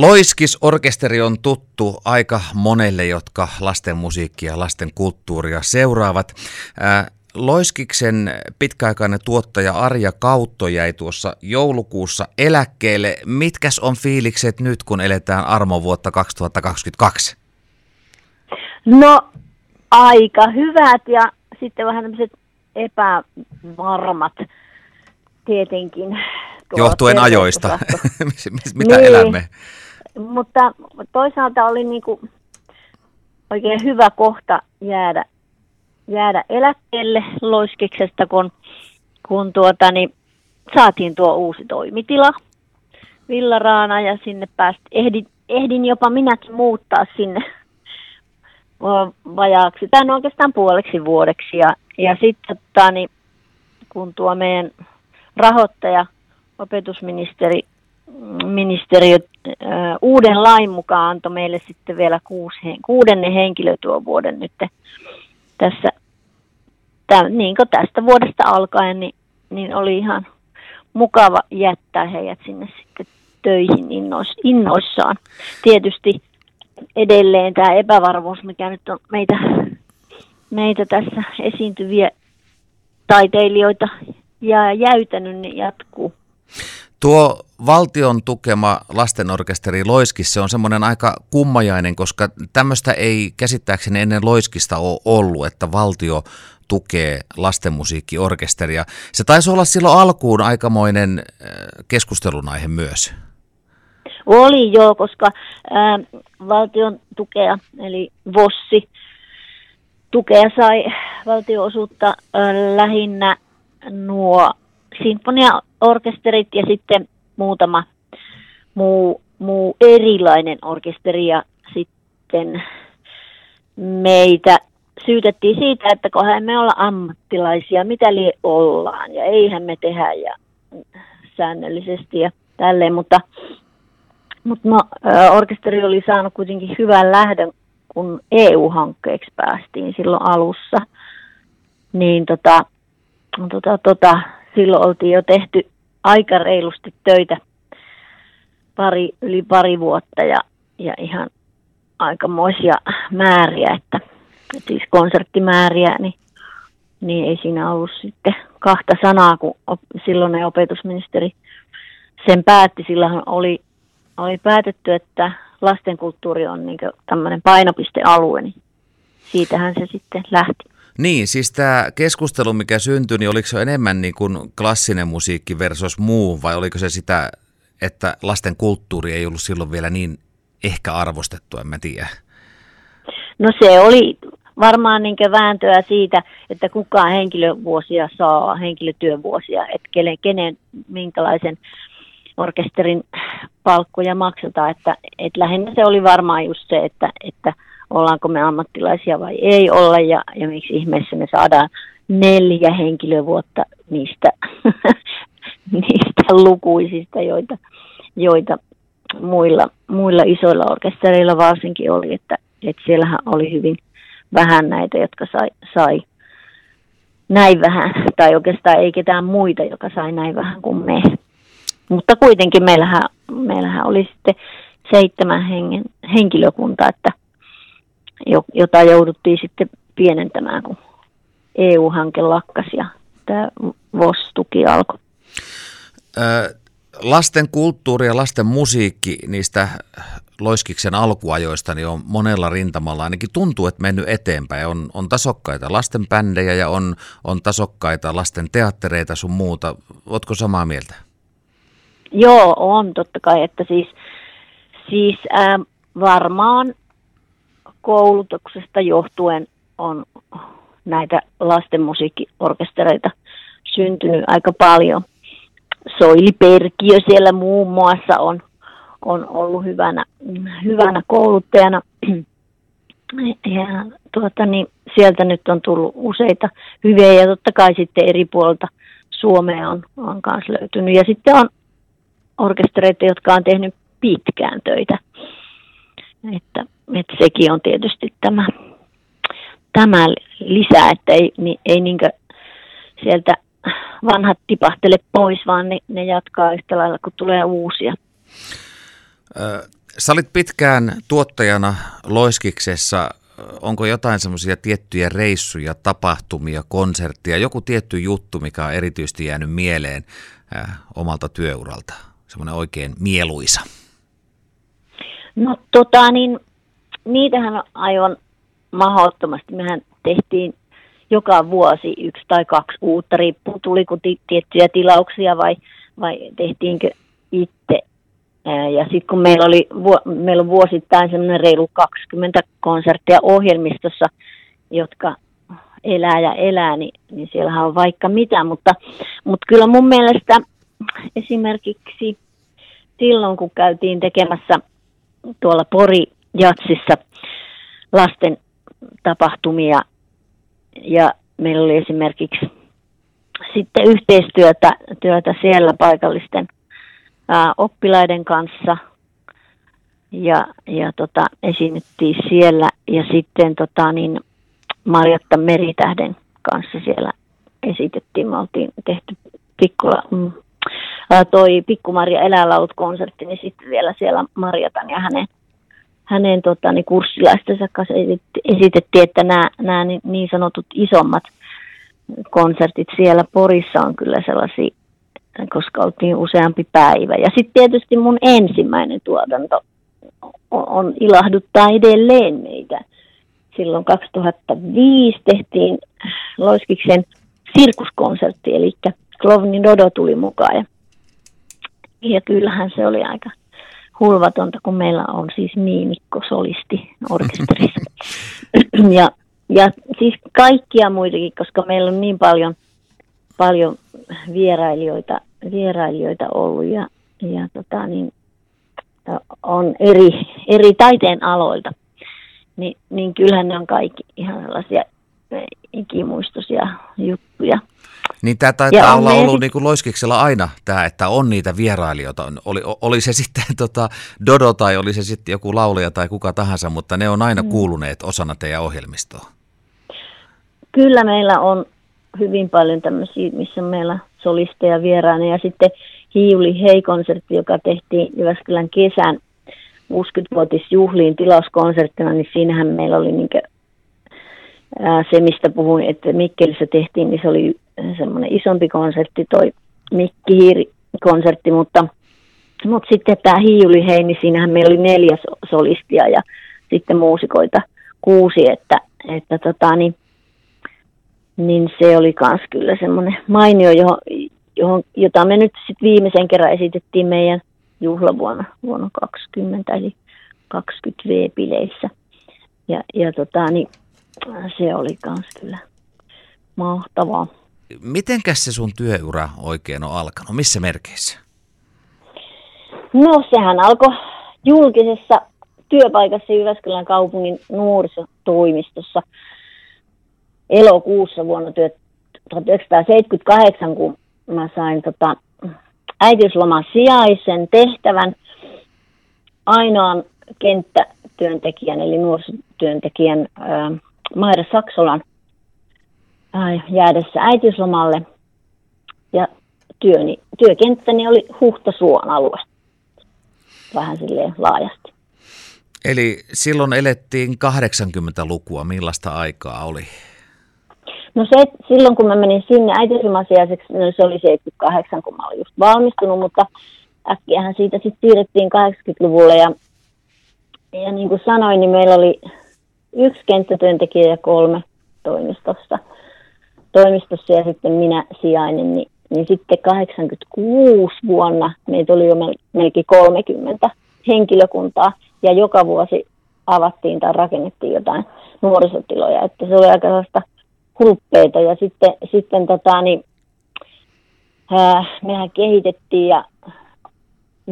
Loiskisorkesteri on tuttu aika monelle, jotka lasten musiikkia ja lasten kulttuuria seuraavat. Loiskiksen pitkäaikainen tuottaja Arja Kautto jäi tuossa joulukuussa eläkkeelle. Mitkäs on fiilikset nyt, kun eletään armovuotta 2022? No aika hyvät ja sitten vähän tämmöiset epävarmat tietenkin. Johtuen ajoista, mitä niin, elämme. Mutta toisaalta oli niinku oikein hyvä kohta jäädä, jäädä eläkkeelle loiskiksesta, kun, kun tuota, niin saatiin tuo uusi toimitila, Villaraana, ja sinne päästi, ehdin, ehdin jopa minäkin muuttaa sinne vajaaksi, tai no oikeastaan puoleksi vuodeksi. Ja, ja sitten tota, niin, kun tuo meidän rahoittaja, opetusministeri, ministeriö uuden lain mukaan antoi meille sitten vielä kuusi, kuudennen henkilötyövuoden nyt tässä, tä, niin kuin tästä vuodesta alkaen, niin, niin oli ihan mukava jättää heidät sinne sitten töihin innois, innoissaan. Tietysti edelleen tämä epävarmuus, mikä nyt on meitä, meitä tässä esiintyviä taiteilijoita ja jäytänyt, niin jatkuu. Tuo valtion tukema lastenorkesteri Loiskis, se on semmoinen aika kummajainen, koska tämmöistä ei käsittääkseni ennen Loiskista ole ollut, että valtio tukee lastenmusiikkiorkesteria. Se taisi olla silloin alkuun aikamoinen äh, keskustelun aihe myös. Oli joo, koska ää, valtion tukea, eli VOSSI, tukea sai valtioosuutta ää, lähinnä nuo sinfoniaorkesterit ja sitten muutama muu, muu erilainen orkesteri ja sitten meitä syytettiin siitä, että kohan me olla ammattilaisia, mitä li ollaan ja eihän me tehdä ja säännöllisesti ja tälleen, mutta mutta no, orkesteri oli saanut kuitenkin hyvän lähdön, kun EU-hankkeeksi päästiin silloin alussa. Niin tota, tota, tota, silloin oltiin jo tehty aika reilusti töitä pari, yli pari vuotta ja, ja ihan aikamoisia määriä, että siis konserttimääriä, niin, niin ei siinä ollut sitten kahta sanaa, kun silloin opetusministeri sen päätti. Silloin oli oli päätetty, että lastenkulttuuri on niin tämmöinen painopistealue, niin siitähän se sitten lähti. Niin, siis tämä keskustelu, mikä syntyi, niin oliko se enemmän niin kuin klassinen musiikki versus muu, vai oliko se sitä, että lasten kulttuuri ei ollut silloin vielä niin ehkä arvostettu, en mä tiedä. No se oli varmaan niin vääntöä siitä, että kuka henkilövuosia saa, henkilötyövuosia, että kenen, kenen minkälaisen orkesterin palkkoja maksetaan, että, että lähinnä se oli varmaan just se, että, että ollaanko me ammattilaisia vai ei olla ja, ja miksi ihmeessä me saadaan neljä henkilövuotta niistä, niistä lukuisista, joita, joita muilla, muilla isoilla orkestereilla varsinkin oli, että, että siellähän oli hyvin vähän näitä, jotka sai, sai näin vähän, tai oikeastaan ei ketään muita, joka sai näin vähän kuin me. Mutta kuitenkin meillähän, meillähän oli sitten seitsemän hengen, henkilökunta, että, jota jouduttiin sitten pienentämään, kun EU-hanke lakkasi ja tämä VOS-tuki alkoi. Lasten kulttuuri ja lasten musiikki niistä Loiskiksen alkuajoista niin on monella rintamalla ainakin tuntuu, että mennyt eteenpäin. On, on tasokkaita lastenbändejä ja on, on tasokkaita lasten teattereita sun muuta. Oletko samaa mieltä? Joo, on totta kai, että siis, siis ää, varmaan koulutuksesta johtuen on näitä lastenmusiikkiorkestereita syntynyt aika paljon. Soili Perkiö siellä muun muassa on, on ollut hyvänä, hyvänä kouluttajana. Ja tuota, niin sieltä nyt on tullut useita hyviä ja totta kai sitten eri puolta Suomea on, on kanssa löytynyt. Ja sitten on orkestereita, jotka on tehnyt pitkään töitä. Että, että sekin on tietysti tämä, tämä lisää, että ei, niin, ei niinkö sieltä vanhat tipahtele pois, vaan ne, ne jatkaa yhtä lailla, kun tulee uusia. Sä olit pitkään tuottajana Loiskiksessa. Onko jotain semmoisia tiettyjä reissuja, tapahtumia, konserttia, joku tietty juttu, mikä on erityisesti jäänyt mieleen omalta työuralta? Semmoinen oikein mieluisa. No tota niin, niitähän on aivan mahdottomasti. Mehän tehtiin joka vuosi yksi tai kaksi uutta, riippuu tuliko tiettyjä tilauksia vai, vai tehtiinkö itse. Ja sitten kun meillä, oli, meillä on vuosittain semmoinen reilu 20 konserttia ohjelmistossa, jotka elää ja elää, niin, niin siellähän on vaikka mitä, mutta, mutta kyllä mun mielestä esimerkiksi silloin, kun käytiin tekemässä tuolla Pori Jatsissa lasten tapahtumia. Ja meillä oli esimerkiksi sitten yhteistyötä työtä siellä paikallisten ää, oppilaiden kanssa. Ja, ja tota, esiinnyttiin siellä. Ja sitten tota, niin Marjatta Meritähden kanssa siellä esitettiin. Me oltiin tehty pikkula, mm, toi Pikkumarja eläinlaulut-konsertti, niin sitten vielä siellä Marjatan ja hänen hänen tota, niin kurssilaistensa kanssa esitettiin, että nämä, nämä niin sanotut isommat konsertit siellä Porissa on kyllä sellaisia, koska oltiin useampi päivä. Ja sitten tietysti mun ensimmäinen tuotanto on, on ilahduttaa edelleen meitä. Silloin 2005 tehtiin Loiskiksen sirkuskonsertti, eli Klovni Dodo tuli mukaan. Ja, ja kyllähän se oli aika hulvatonta, kun meillä on siis Niimikko solisti orkesterissa. ja, ja siis kaikkia muitakin, koska meillä on niin paljon, paljon vierailijoita, vierailijoita ollut ja, ja tota, niin, on eri, eri taiteen aloilta, niin, niin kyllähän ne on kaikki ihan sellaisia ikimuistoisia juttuja. Niin tämä taitaa ja olla ollut sit... niin kuin Loiskiksella aina tämä, että on niitä vierailijoita. Oli, oli se sitten tota Dodo tai oli se sitten joku laulija tai kuka tahansa, mutta ne on aina mm. kuuluneet osana teidän ohjelmistoa. Kyllä meillä on hyvin paljon tämmöisiä, missä meillä solisteja vieraana ja sitten Hiuli Hei-konsertti, joka tehtiin Jyväskylän kesän 60-vuotisjuhliin tilauskonserttina, niin siinähän meillä oli niin se, mistä puhuin, että Mikkelissä tehtiin, niin se oli semmoinen isompi konsertti, toi Mikki Hiiri-konsertti, mutta, mutta sitten tämä Hiiuli Hei, niin siinähän meillä oli neljä solistia ja sitten muusikoita kuusi, että, että tota, niin, niin se oli myös kyllä semmoinen mainio, johon, johon, jota me nyt sitten viimeisen kerran esitettiin meidän juhlavuonna vuonna 20, eli 20 V-bileissä. Ja, ja tota, niin, se oli myös kyllä mahtavaa. Mitenkäs se sun työura oikein on alkanut? Missä merkeissä? No sehän alkoi julkisessa työpaikassa Jyväskylän kaupungin nuorisotoimistossa elokuussa vuonna 1978, kun mä sain tota, äitiysloman sijaisen tehtävän ainoan kenttätyöntekijän eli nuorisotyöntekijän ää, Maira Saksolan jäädessä äitiyslomalle. Ja työni, työkenttäni oli Huhtasuon alue, vähän silleen laajasti. Eli silloin elettiin 80-lukua. Millaista aikaa oli? No se, silloin kun mä menin sinne äitiyslomasiaiseksi, no se oli 78, kun mä olin just valmistunut, mutta äkkiähän siitä sitten siirrettiin 80-luvulle. Ja, ja niin kuin sanoin, niin meillä oli yksi kenttätyöntekijä ja kolme toimistossa – toimistossa ja sitten minä sijainen, niin, niin sitten 86 vuonna meitä oli jo melkein 30 henkilökuntaa. Ja joka vuosi avattiin tai rakennettiin jotain nuorisotiloja, että se oli aika sellaista hulppeita. Ja sitten, sitten tota, niin, ää, mehän kehitettiin ja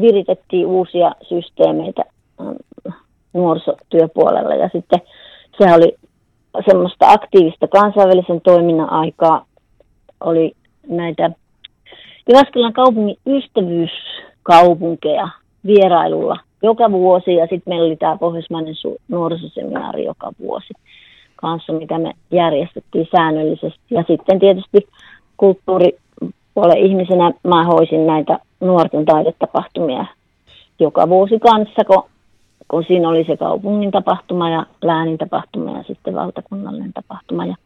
viritettiin uusia systeemeitä nuorisotyöpuolella. Ja sitten se oli semmoista aktiivista kansainvälisen toiminnan aikaa oli näitä Jyväskylän kaupungin ystävyyskaupunkeja vierailulla joka vuosi ja sitten meillä oli tämä pohjoismainen nuorisoseminaari joka vuosi kanssa, mitä me järjestettiin säännöllisesti. Ja sitten tietysti kulttuuripuolen ihmisenä mä hoisin näitä nuorten taidetapahtumia joka vuosi kanssa, kun kun siinä oli se kaupungin tapahtuma ja läänin tapahtuma ja sitten valtakunnallinen tapahtuma. Ja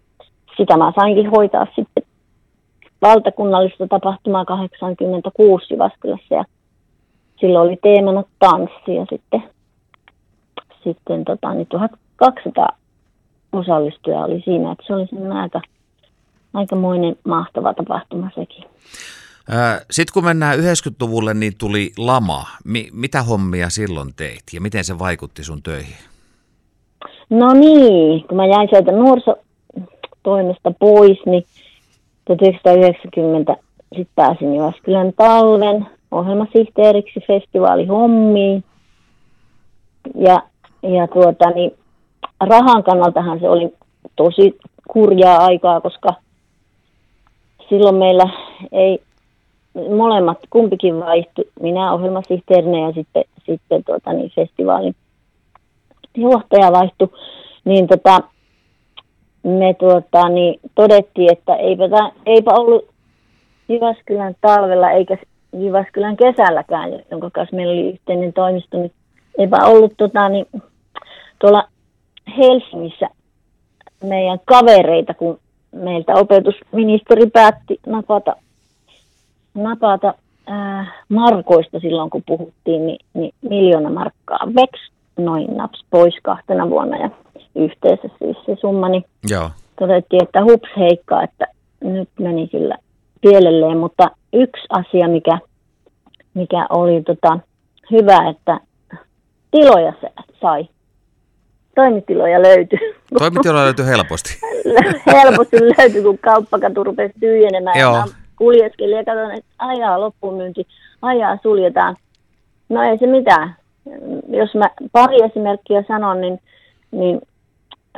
sitä mä sainkin hoitaa sitten valtakunnallista tapahtumaa 86 Jyväskylässä ja silloin oli teemana tanssi ja sitten, sitten tota, niin 1200 osallistujaa oli siinä, että se oli aika, aikamoinen mahtava tapahtuma sekin. Sitten kun mennään 90-luvulle, niin tuli lama. Mi- mitä hommia silloin teit ja miten se vaikutti sun töihin? No niin, kun mä jäin sieltä nuorisotoimesta pois, niin 1990 sitten pääsin Jyväskylän talven ohjelmasihteeriksi festivaalihommiin. Ja, ja tuota, niin, rahan kannaltahan se oli tosi kurjaa aikaa, koska silloin meillä ei molemmat, kumpikin vaihtui, minä ohjelmasihteerinä ja sitten, sitten tuota, niin festivaalin johtaja vaihtui, niin tota, me tuota, niin todettiin, että eipä, eipä ollut Jyväskylän talvella eikä Jyväskylän kesälläkään, jonka kanssa meillä oli yhteinen toimisto, niin eipä ollut tota, niin, tuolla Helsingissä meidän kavereita, kun meiltä opetusministeri päätti napata, napata ää, markoista silloin, kun puhuttiin, niin, niin miljoona markkaa veks noin naps pois kahtena vuonna ja yhteensä siis se summa, niin Joo. todettiin, että hups heikka, että nyt meni sillä pielelleen, mutta yksi asia, mikä, mikä oli tota, hyvä, että tiloja se sai. Toimitiloja löytyi. Toimitiloja löytyi helposti. helposti löytyi, kun kauppakatu rupesi tyhjenemään. Joo. Kuljeskelin ja katsoin, että ajaa loppuun myynti, ajaa suljetaan. No ei se mitään. Jos mä pari esimerkkiä sanon, niin, niin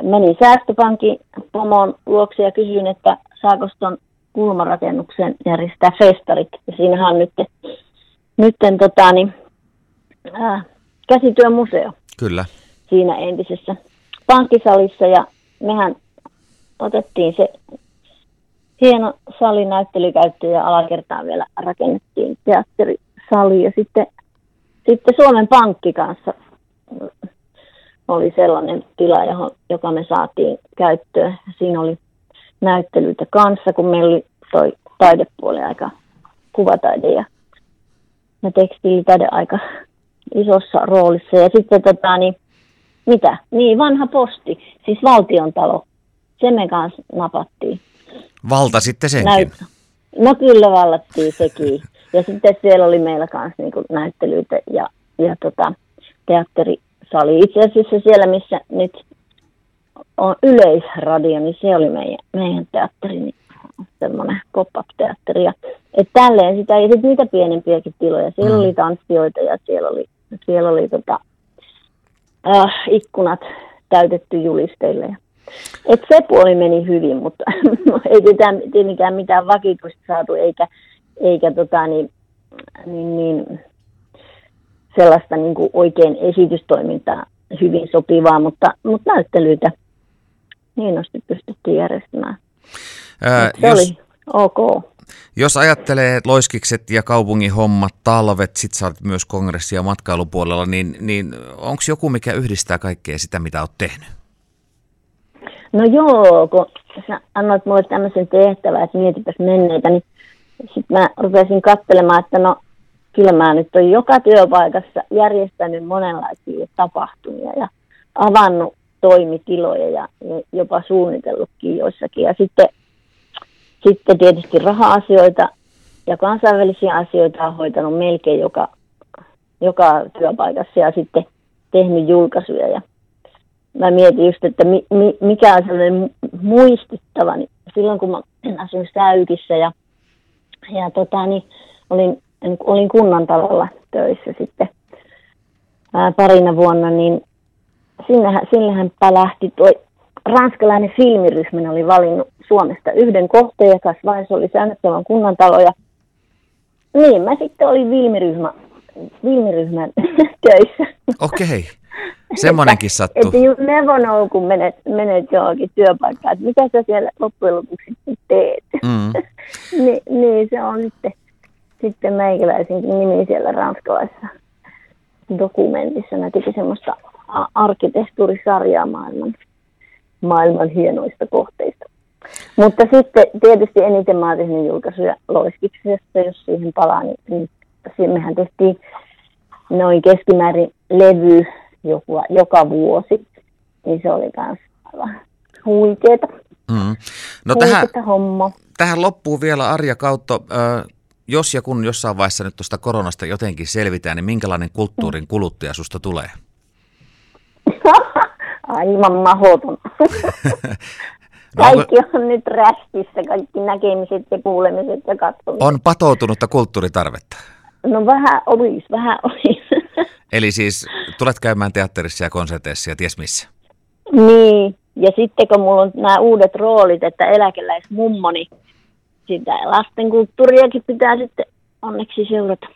menin säästöpankin pomon luokse ja kysyin, että saako tuon kulmarakennuksen järjestää festarit. Ja siinähän on nyt, nytten tota, niin, äh, käsityömuseo. Kyllä. Siinä entisessä pankkisalissa ja mehän otettiin se hieno salinäyttelykäyttö ja alakertaan vielä rakennettiin teatterisali ja sitten, sitten Suomen Pankki kanssa oli sellainen tila, johon, joka me saatiin käyttöön. Siinä oli näyttelyitä kanssa, kun meillä oli toi taidepuoli aika kuvataide ja, ja tekstiilitaide aika isossa roolissa. Ja sitten tota, niin, mitä? Niin, vanha posti, siis valtion talo. Se me kanssa napattiin. Valta sitten senkin? Näyt- no kyllä vallattiin sekin. Ja sitten siellä oli meillä kanssa niin näyttelyitä ja, ja tota, teatterisali. Itse asiassa siellä, missä nyt on yleisradio, niin se oli meidän, meidän teatteri, niin semmoinen pop-up-teatteri. Ja, et tälleen sitä, ja sitten niitä pienempiäkin tiloja. Siellä mm. oli tanssijoita ja siellä oli, siellä oli tota, äh, ikkunat täytetty julisteille. Et se puoli meni hyvin, mutta ei tietenkään mitään vakituista saatu, eikä, eikä tota, niin, niin, niin, sellaista niin kuin oikein esitystoimintaa hyvin sopivaa, mutta, mutta näyttelyitä hienosti pystyttiin järjestämään. Ää, se jos, oli ok. Jos ajattelee loiskikset ja kaupungin hommat, talvet, sit sä olet myös kongressi- ja matkailupuolella, niin, niin onko joku, mikä yhdistää kaikkea sitä, mitä olet tehnyt? No joo, kun sä annoit mulle tämmöisen tehtävän, että mietipäs menneitä, niin sitten mä rupesin katselemaan, että no kyllä mä nyt on joka työpaikassa järjestänyt monenlaisia tapahtumia ja avannut toimitiloja ja, jopa suunnitellutkin joissakin. Ja sitten, sitten tietysti raha-asioita ja kansainvälisiä asioita on hoitanut melkein joka, joka työpaikassa ja sitten tehnyt julkaisuja. Ja mä mietin just, että mi, mi, mikä on sellainen muistittava, niin silloin kun mä asuin Säykissä ja, ja tota, niin olin, olin kunnantalolla töissä sitten ää, parina vuonna, niin sinnehän, sinnehän lähti tuo ranskalainen filmiryhmä oli valinnut Suomesta yhden kohteen, joka vaiheessa oli säännöttävän kunnantalo. Ja niin, mä sitten olin filmiryhmä, filmiryhmän töissä. Okei, okay. Semmoinenkin sattuu. Että never know, kun menet, menet johonkin työpaikkaan, että mitä sä siellä loppujen lopuksi teet. Mm. Ni, niin, se on sitten, sitten meikäläisenkin nimi siellä ranskalaisessa dokumentissa. Ne teki semmoista arkkitehtuurisarjaa maailman, maailman hienoista kohteista. Mutta sitten tietysti eniten mä oon tehnyt julkaisuja Loiskiksesta, jos siihen palaa, niin, niin mehän tehtiin noin keskimäärin levy joka, joka vuosi, niin se oli myös aivan huikeeta. Mm. No tähän, homma. tähän loppuu vielä Arja Kautto. jos ja kun jossain vaiheessa nyt tuosta koronasta jotenkin selvitään, niin minkälainen kulttuurin kuluttaja susta tulee? Aivan mahoton. No kaikki on nyt rästissä, kaikki näkemiset ja kuulemiset ja katsomiset. On patoutunutta kulttuuritarvetta. No vähän olisi, vähän olisi. Eli siis tulet käymään teatterissa ja konserteissa ja ties missä? Niin, ja sitten kun mulla on nämä uudet roolit, että eläkeläismummo, niin sitä lastenkulttuuriakin pitää sitten onneksi seurata.